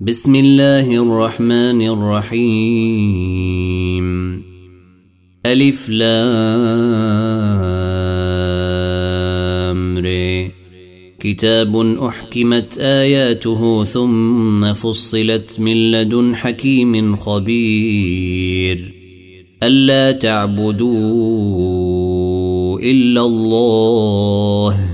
بسم الله الرحمن الرحيم ألف لام ري كتاب أحكمت آياته ثم فصلت من لدن حكيم خبير ألا تعبدوا إلا الله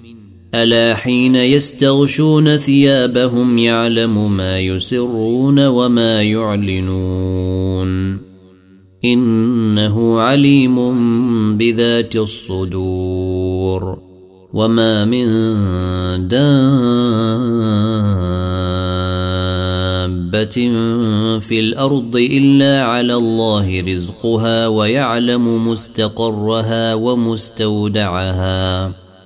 ألا حين يستغشون ثيابهم يعلم ما يسرون وما يعلنون. إنه عليم بذات الصدور. وما من دابة في الأرض إلا على الله رزقها ويعلم مستقرها ومستودعها.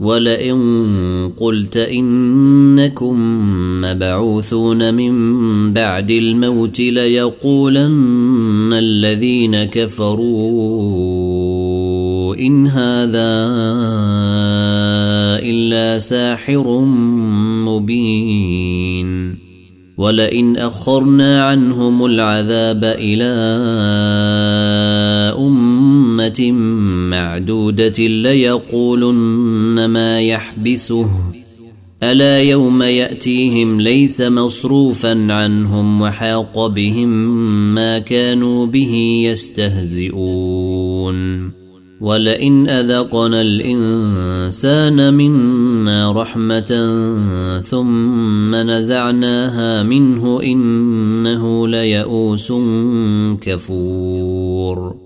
ولئن قلت انكم مبعوثون من بعد الموت ليقولن الذين كفروا ان هذا الا ساحر مبين ولئن اخرنا عنهم العذاب إلى امه معدودة ليقولن ما يحبسه. ألا يوم يأتيهم ليس مصروفا عنهم وحاق بهم ما كانوا به يستهزئون. ولئن أذقنا الإنسان منا رحمة ثم نزعناها منه إنه ليئوس كفور.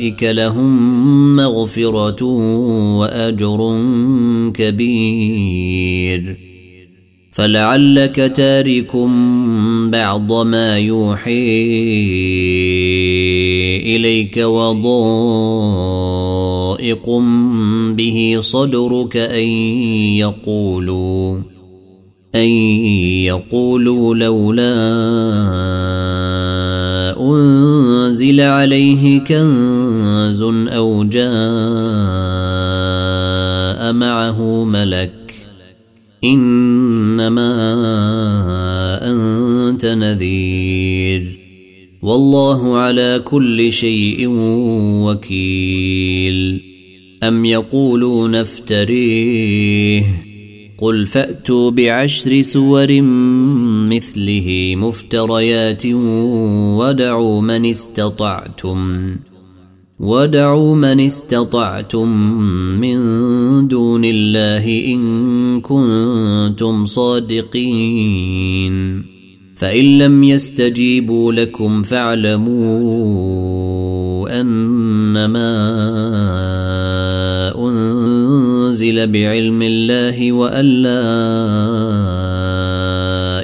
أولئك لهم مغفرة وأجر كبير. فلعلك تارك بعض ما يوحي إليك وضائق به صدرك أن يقولوا أن يقولوا لولا أنزل عليه كنز أو جاء معه ملك إنما أنت نذير والله على كل شيء وكيل أم يقولون افتريه قل فأتوا بعشر سور مثله مفتريات ودعوا من استطعتم ودعوا من استطعتم من دون الله إن كنتم صادقين. فإن لم يستجيبوا لكم فاعلموا أنما أنزل بعلم الله وأن لا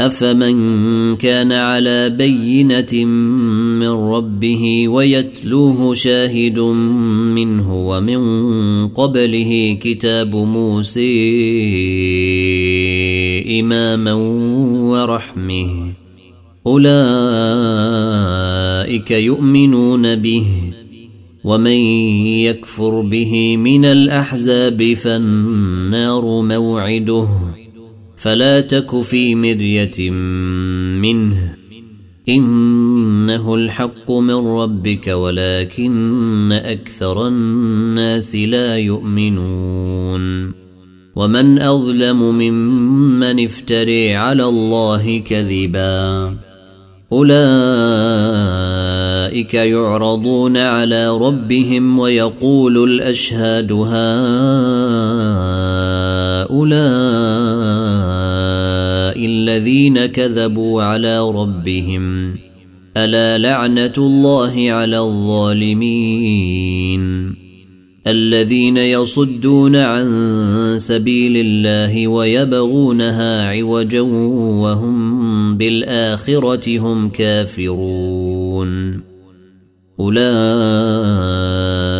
افمن كان على بينه من ربه ويتلوه شاهد منه ومن قبله كتاب موسى اماما ورحمه اولئك يؤمنون به ومن يكفر به من الاحزاب فالنار موعده فلا تك في مريه منه. إنه الحق من ربك ولكن أكثر الناس لا يؤمنون. ومن أظلم ممن افتري على الله كذبا. أولئك يعرضون على ربهم ويقول الأشهاد هؤلاء الذين كذبوا على ربهم. ألا لعنة الله على الظالمين؟ الذين يصدون عن سبيل الله ويبغونها عوجا وهم بالآخرة هم كافرون. أولئك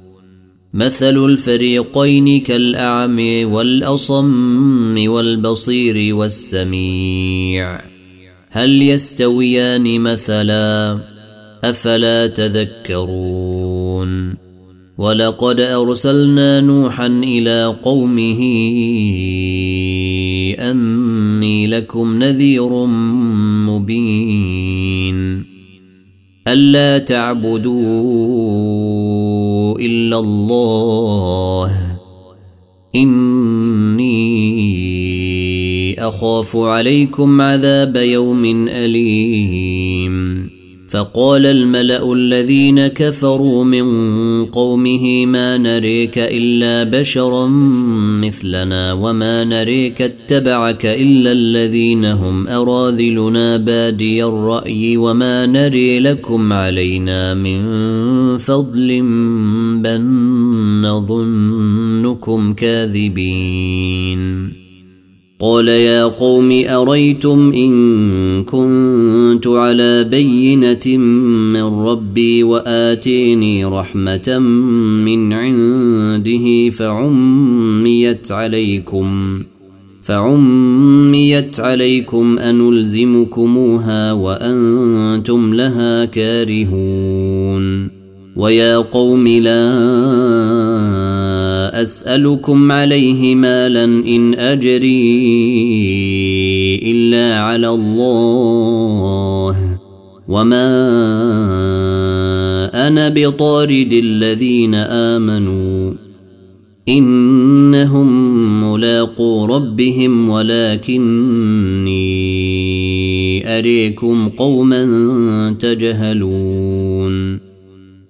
مثل الفريقين كالاعمي والأصم والبصير والسميع. هل يستويان مثلا؟ أفلا تذكرون. ولقد أرسلنا نوحا إلى قومه أني لكم نذير مبين. ألا تعبدوا الا الله. إني أخاف عليكم عذاب يوم أليم. فقال الملأ الذين كفروا من قومه ما نريك إلا بشرا مثلنا وما نريك اتبعك إلا الذين هم أراذلنا بادي الرأي وما نري لكم علينا من فضل بل نظنكم كاذبين قال يا قوم أريتم إن كنت على بينة من ربي وآتيني رحمة من عنده فعميت عليكم فعميت عليكم أنلزمكموها وأنتم لها كارهون. ويا قوم لا اسالكم عليه مالا إن أجري إلا على الله وما أنا بطارد الذين آمنوا إنهم ملاقو ربهم ولكني أريكم قوما تجهلون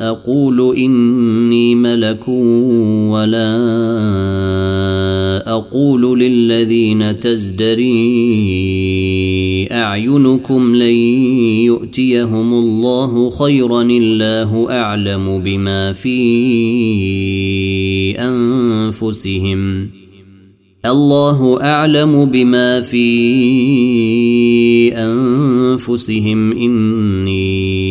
أقول إني ملك ولا أقول للذين تزدري أعينكم لن يؤتيهم الله خيرا الله أعلم بما في أنفسهم الله أعلم بما في أنفسهم إني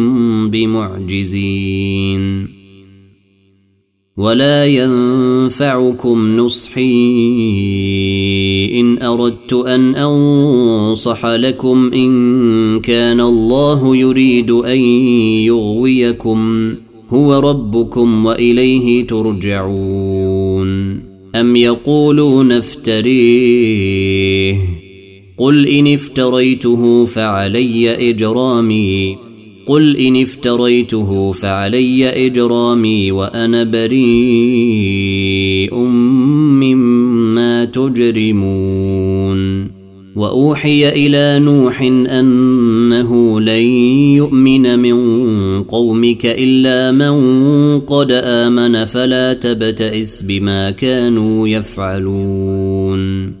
بمعجزين. ولا ينفعكم نصحي إن أردت أن أنصح لكم إن كان الله يريد أن يغويكم. هو ربكم وإليه ترجعون. أم يقولون افتريه؟ قل إن افتريته فعلي إجرامي. قل إن افتريته فعلي إجرامي وأنا بريء مما تجرمون. وأوحي إلى نوح أنه لن يؤمن من قومك إلا من قد آمن فلا تبتئس بما كانوا يفعلون.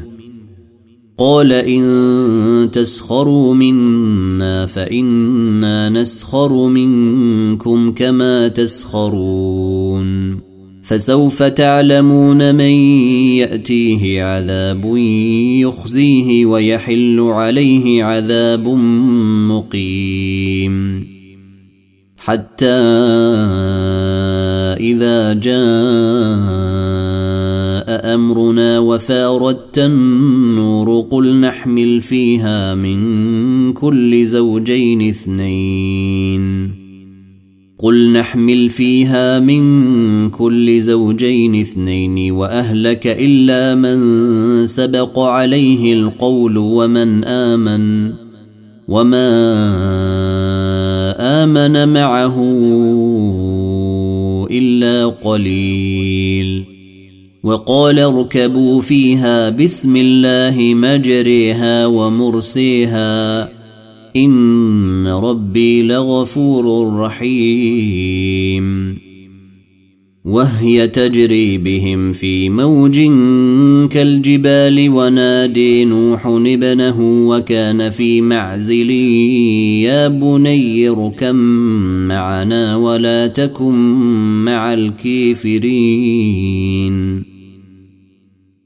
قال إن تسخروا منا فإنا نسخر منكم كما تسخرون. فسوف تعلمون من يأتيه عذاب يخزيه ويحل عليه عذاب مقيم. حتى إذا جاء أمرنا وفاردت النور قل نحمل فيها من كل زوجين اثنين قل نحمل فيها من كل زوجين اثنين وأهلك إلا من سبق عليه القول ومن آمن وما آمن معه إلا قليل وقال اركبوا فيها بسم الله مجريها ومرسيها إن ربي لغفور رحيم. وهي تجري بهم في موج كالجبال ونادي نوح ابنه وكان في معزل يا بني اركم معنا ولا تكن مع الكافرين.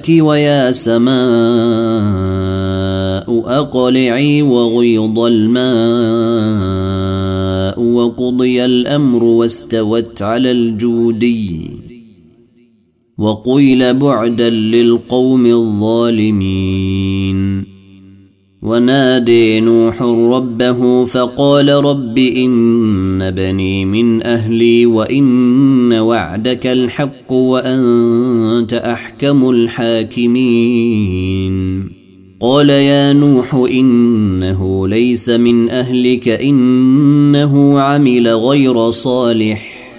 ماءك ويا سماء أقلعي وغيض الماء وقضي الأمر واستوت على الجودي وقيل بعدا للقوم الظالمين. ونادي نوح ربه فقال رب إن بني من أهلي وإن وعدك الحق وأنت أحكم الحاكمين. قال يا نوح إنه ليس من أهلك إنه عمل غير صالح.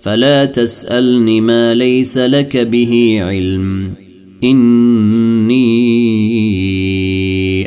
فلا تسألني ما ليس لك به علم. إني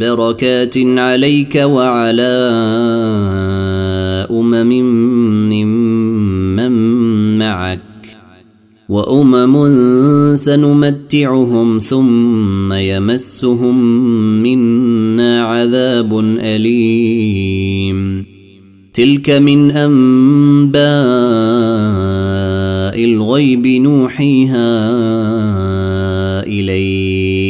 وبركات عليك وعلى امم ممن معك وامم سنمتعهم ثم يمسهم منا عذاب اليم تلك من انباء الغيب نوحيها اليك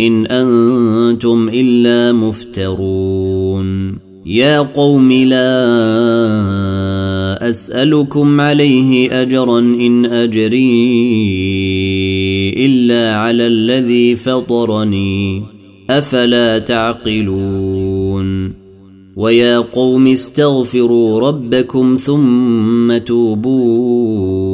إن أنتم إلا مفترون. يا قوم لا أسألكم عليه أجرا إن أجري إلا على الذي فطرني. أفلا تعقلون. ويا قوم استغفروا ربكم ثم توبوا.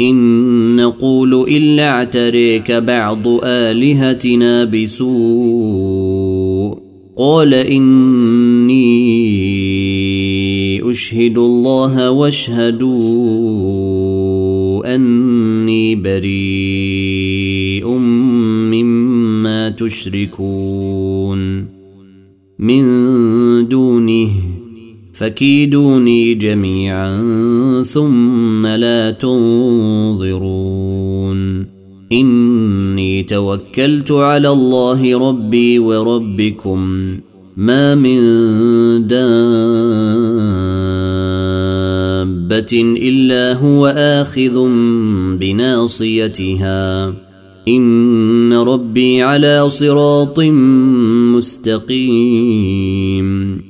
إن نقول إلا اعتريك بعض آلهتنا بسوء. قال إني أشهد الله واشهدوا أني بريء مما تشركون. من دونه فكيدوني جميعا ثم لا تنظرون. إني توكلت على الله ربي وربكم ما من دابة إلا هو آخذ بناصيتها. إن ربي على صراط مستقيم.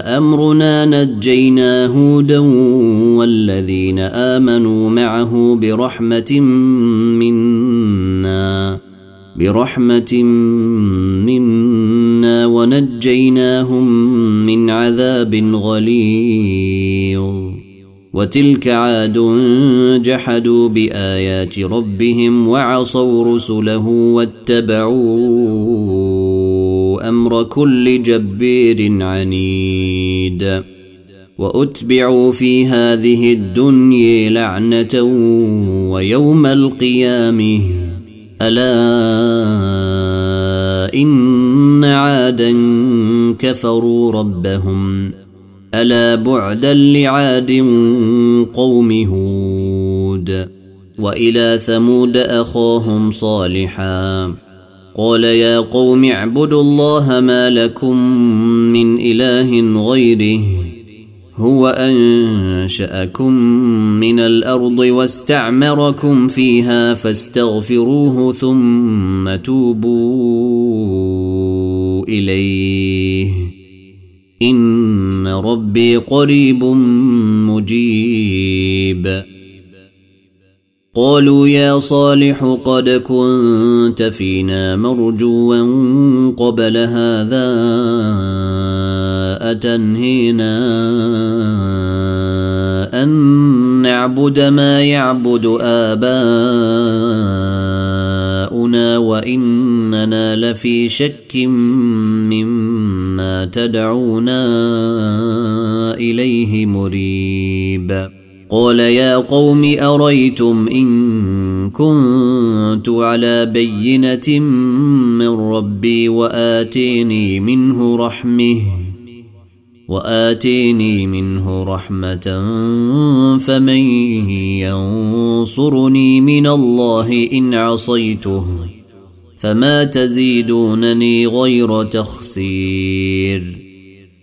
أمرنا نجينا هودا والذين آمنوا معه برحمة منا برحمة منا ونجيناهم من عذاب غليظ. وتلك عاد جحدوا بآيات ربهم وعصوا رسله واتبعوا أمر كل جبير عنيد. وأتبعوا في هذه الدنيا لعنة ويوم القيامة. ألا إن عادا كفروا ربهم. ألا بعدا لعاد قوم هود. وإلى ثمود أخاهم صالحا. قال يا قوم اعبدوا الله ما لكم من إله غيره هو أنشأكم من الأرض واستعمركم فيها فاستغفروه ثم توبوا إليه. إن ربي قريب مجيب. قالوا يا صالح قد كنت فينا مرجوا قبل هذا أتنهينا أن نعبد ما يعبد آباؤنا وإننا لفي شك مما تدعونا إليه مريب. قال يا قوم أريتم إن كنت على بينة من ربي وآتيني منه رحمه وآتيني منه رحمة فمن ينصرني من الله إن عصيته فما تزيدونني غير تخسير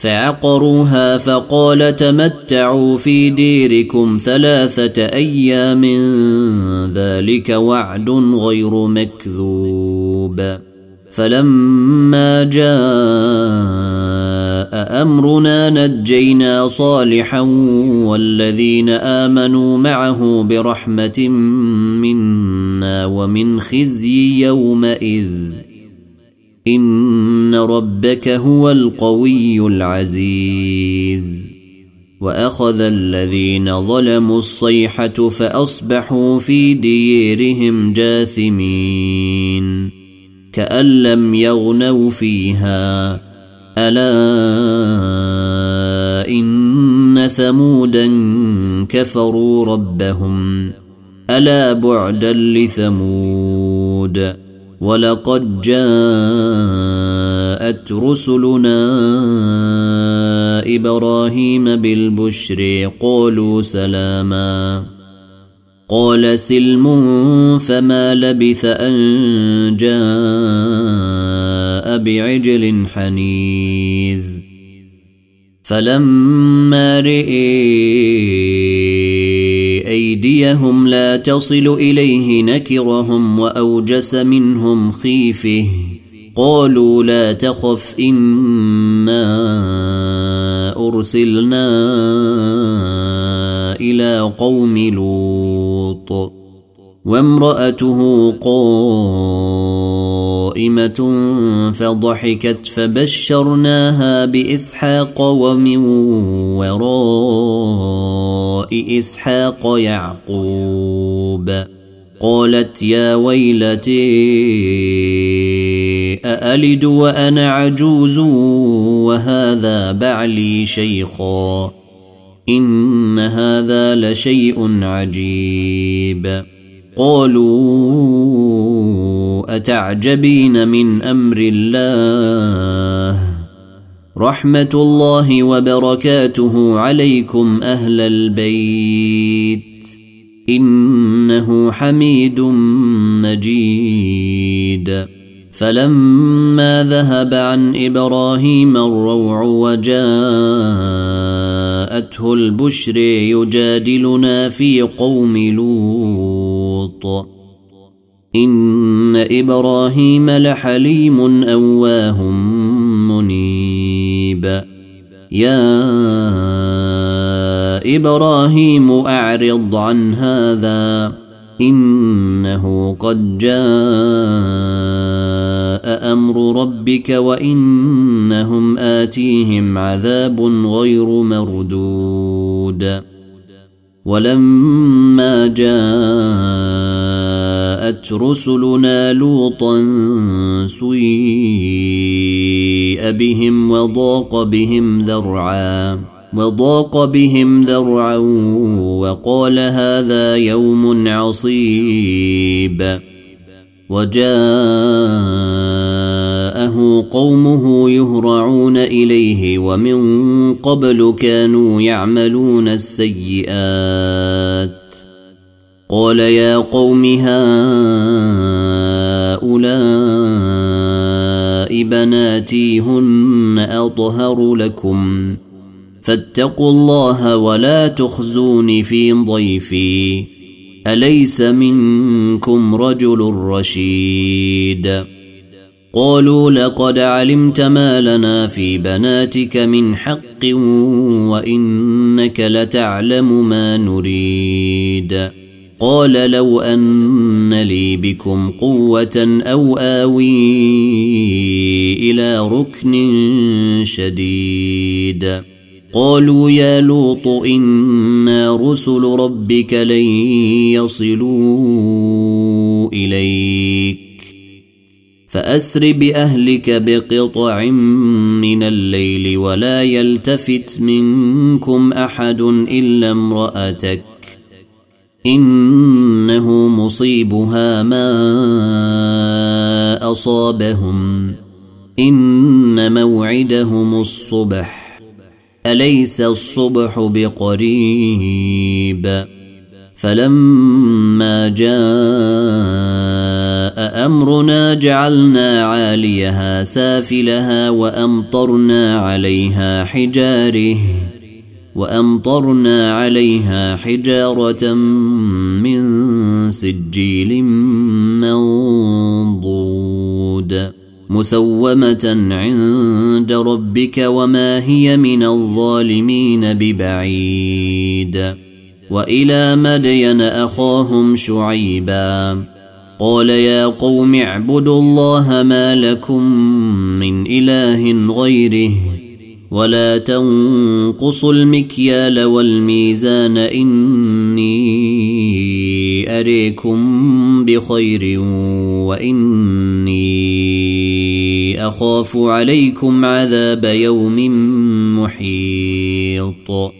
فعقروها فقال تمتعوا في ديركم ثلاثة أيام ذلك وعد غير مكذوب. فلما جاء أمرنا نجينا صالحا والذين آمنوا معه برحمة منا ومن خزي يومئذ. إن ربك هو القوي العزيز. وأخذ الذين ظلموا الصيحة فأصبحوا في ديرهم جاثمين. كأن لم يغنوا فيها. ألا إن ثمودا كفروا ربهم. ألا بعدا لثمود. ولقد جاءت رسلنا إبراهيم بالبشر قالوا سلاما. قال سلم فما لبث أن جاء بعجل حنيذ. فلما رئي أيديهم لا تصل إليه نكرهم وأوجس منهم خيفه. قالوا لا تخف إنا أرسلنا إلى قوم لوط. وامرأته قائمة فضحكت فبشرناها بإسحاق ومن وراء إسحاق يعقوب قالت يا ويلتي أألد وأنا عجوز وهذا بعلي شيخا إن هذا لشيء عجيب قالوا أتعجبين من أمر الله؟ رحمة الله وبركاته عليكم أهل البيت. إنه حميد مجيد. فلما ذهب عن إبراهيم الروع وجاءته البشر يجادلنا في قوم لوط. إن إبراهيم لحليم أواه منيب. يا إبراهيم أعرض عن هذا. إنه قد جاء أمر ربك وإنهم آتيهم عذاب غير مردود. ولما جاء جاءت رسلنا لوطا سيء بهم وضاق بهم ذرعا وضاق بهم ذرعا وقال هذا يوم عصيب. وجاءه قومه يهرعون إليه ومن قبل كانوا يعملون السيئات. قال يا قوم هؤلاء بناتي هن أطهر لكم. فاتقوا الله ولا تخزوني في ضيفي. أليس منكم رجل رشيد؟ قالوا لقد علمت ما لنا في بناتك من حق وإنك لتعلم ما نريد. قال لو أن لي بكم قوة أو آوي إلى ركن شديد. قالوا يا لوط إنا رسل ربك لن يصلوا إليك. فأسر بأهلك بقطع من الليل ولا يلتفت منكم أحد إلا امرأتك. إنه مصيبها ما أصابهم. إن موعدهم الصبح. أليس الصبح بقريب؟ فلما جاء أمرنا جعلنا عاليها سافلها وأمطرنا عليها حجاره وأمطرنا عليها حجارة من سجيل منضود. مسومة عند ربك وما هي من الظالمين ببعيد. وإلى مدين أخاهم شعيبا. قال يا قوم اعبدوا الله ما لكم من إله غيره. ولا تنقصوا المكيال والميزان إني أريكم بخير وإني أخاف عليكم عذاب يوم محيط.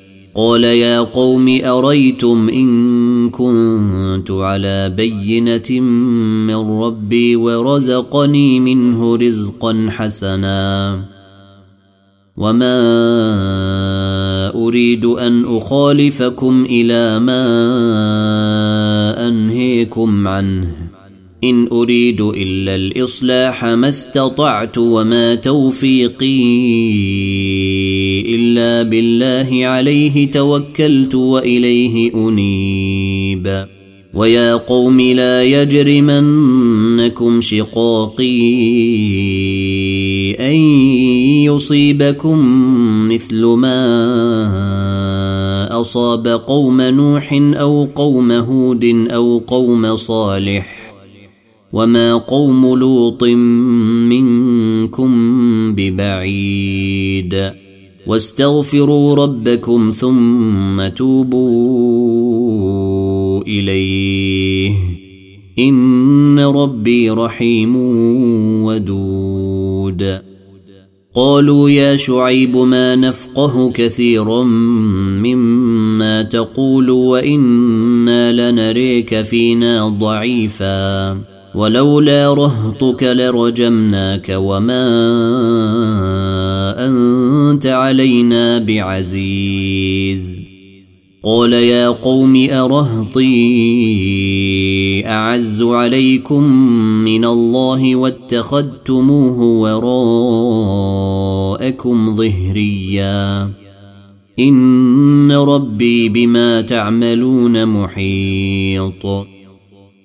قال يا قوم أريتم إن كنت على بينة من ربي ورزقني منه رزقا حسنا وما أريد أن أخالفكم إلى ما أنهيكم عنه. إن أريد إلا الإصلاح ما استطعت وما توفيقي إلا بالله عليه توكلت وإليه أنيب. ويا قوم لا يجرمنكم شقاقي أن يصيبكم مثل ما أصاب قوم نوح أو قوم هود أو قوم صالح. وما قوم لوط منكم ببعيد واستغفروا ربكم ثم توبوا اليه ان ربي رحيم ودود قالوا يا شعيب ما نفقه كثيرا مما تقول وأنا لنريك فينا ضعيفا ولولا رهطك لرجمناك وما أنت علينا بعزيز. قال يا قوم أرهطي أعز عليكم من الله واتخذتموه وراءكم ظهريا. إن ربي بما تعملون محيط.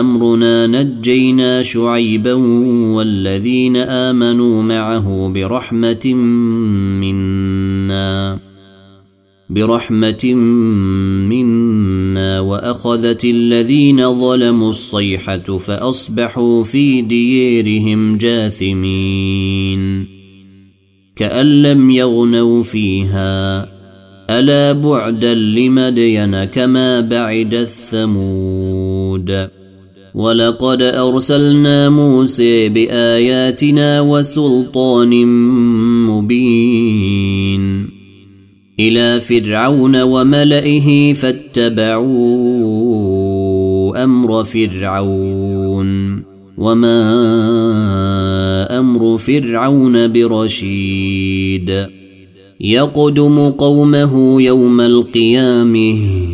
أمرنا نجينا شعيبا والذين آمنوا معه برحمة منا برحمة منا وأخذت الذين ظلموا الصيحة فأصبحوا في ديارهم جاثمين. كأن لم يغنوا فيها ألا بعدا لمدين كما بعد الثمود. ولقد أرسلنا موسى بآياتنا وسلطان مبين. إلى فرعون وملئه فاتبعوا أمر فرعون. وما أمر فرعون برشيد. يقدم قومه يوم القيامة.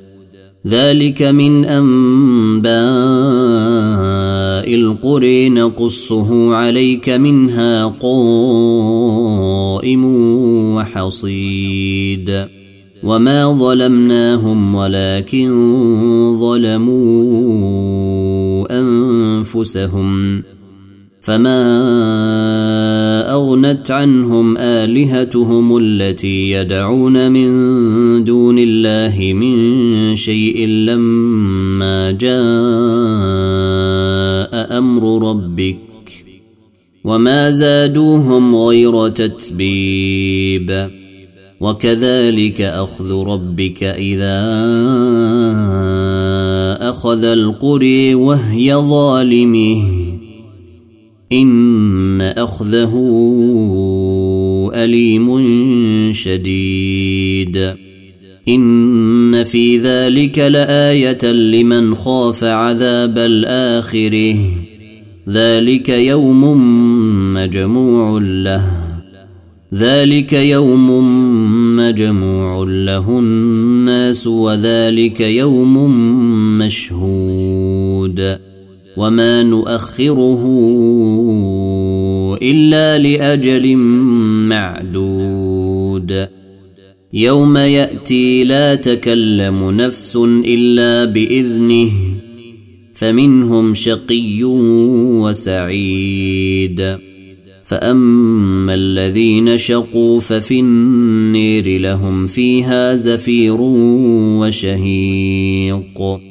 ذلك من أنباء القرى. نقصه عليك منها قائم وحصيد. وما ظلمناهم ولكن ظلموا أنفسهم. فما اغنت عنهم الهتهم التي يدعون من دون الله من شيء لما جاء أمر ربك وما زادوهم غير تتبيب وكذلك اخذ ربك اذا اخذ القري وهي ظالمه إن أخذه أليم شديد. إن في ذلك لآية لمن خاف عذاب الآخرة. ذلك يوم مجموع له. ذلك يوم مجموع له الناس وذلك يوم مشهود. وما نؤخره إلا لأجل معدود. يوم يأتي لا تكلم نفس إلا بإذنه فمنهم شقي وسعيد. فأما الذين شقوا ففي النير لهم فيها زفير وشهيق.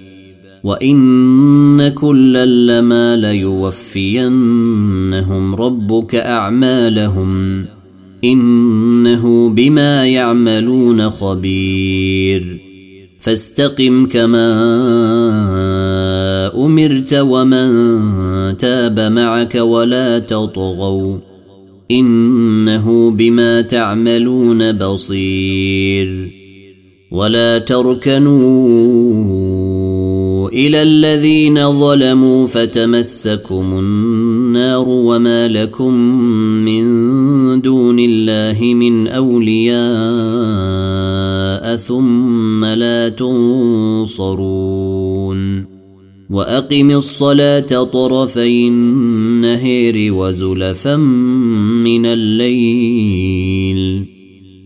وان كلا لما ليوفينهم ربك اعمالهم انه بما يعملون خبير فاستقم كما امرت ومن تاب معك ولا تطغوا انه بما تعملون بصير ولا تركنوا إلى الذين ظلموا فتمسكم النار وما لكم من دون الله من أولياء ثم لا تنصرون وأقم الصلاة طرفي النهير وزلفا من الليل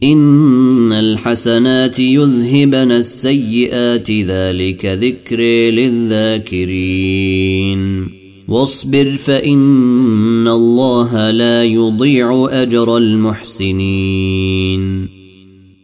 إن الحسنات يذهبن السيئات ذلك ذكر للذاكرين. واصبر فإن الله لا يضيع أجر المحسنين.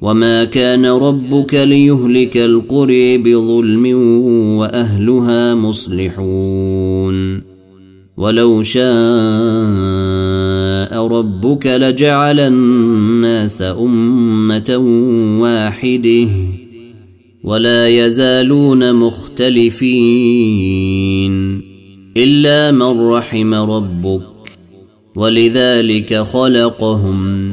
وما كان ربك ليهلك القري بظلم واهلها مصلحون ولو شاء ربك لجعل الناس امه واحدة ولا يزالون مختلفين الا من رحم ربك ولذلك خلقهم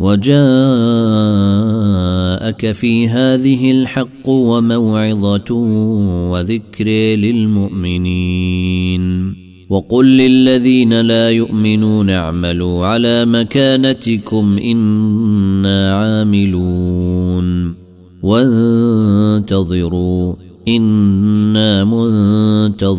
وجاءك في هذه الحق وموعظة وذكر للمؤمنين. وقل للذين لا يؤمنون اعملوا على مكانتكم إنا عاملون. وانتظروا إنا منتظرون.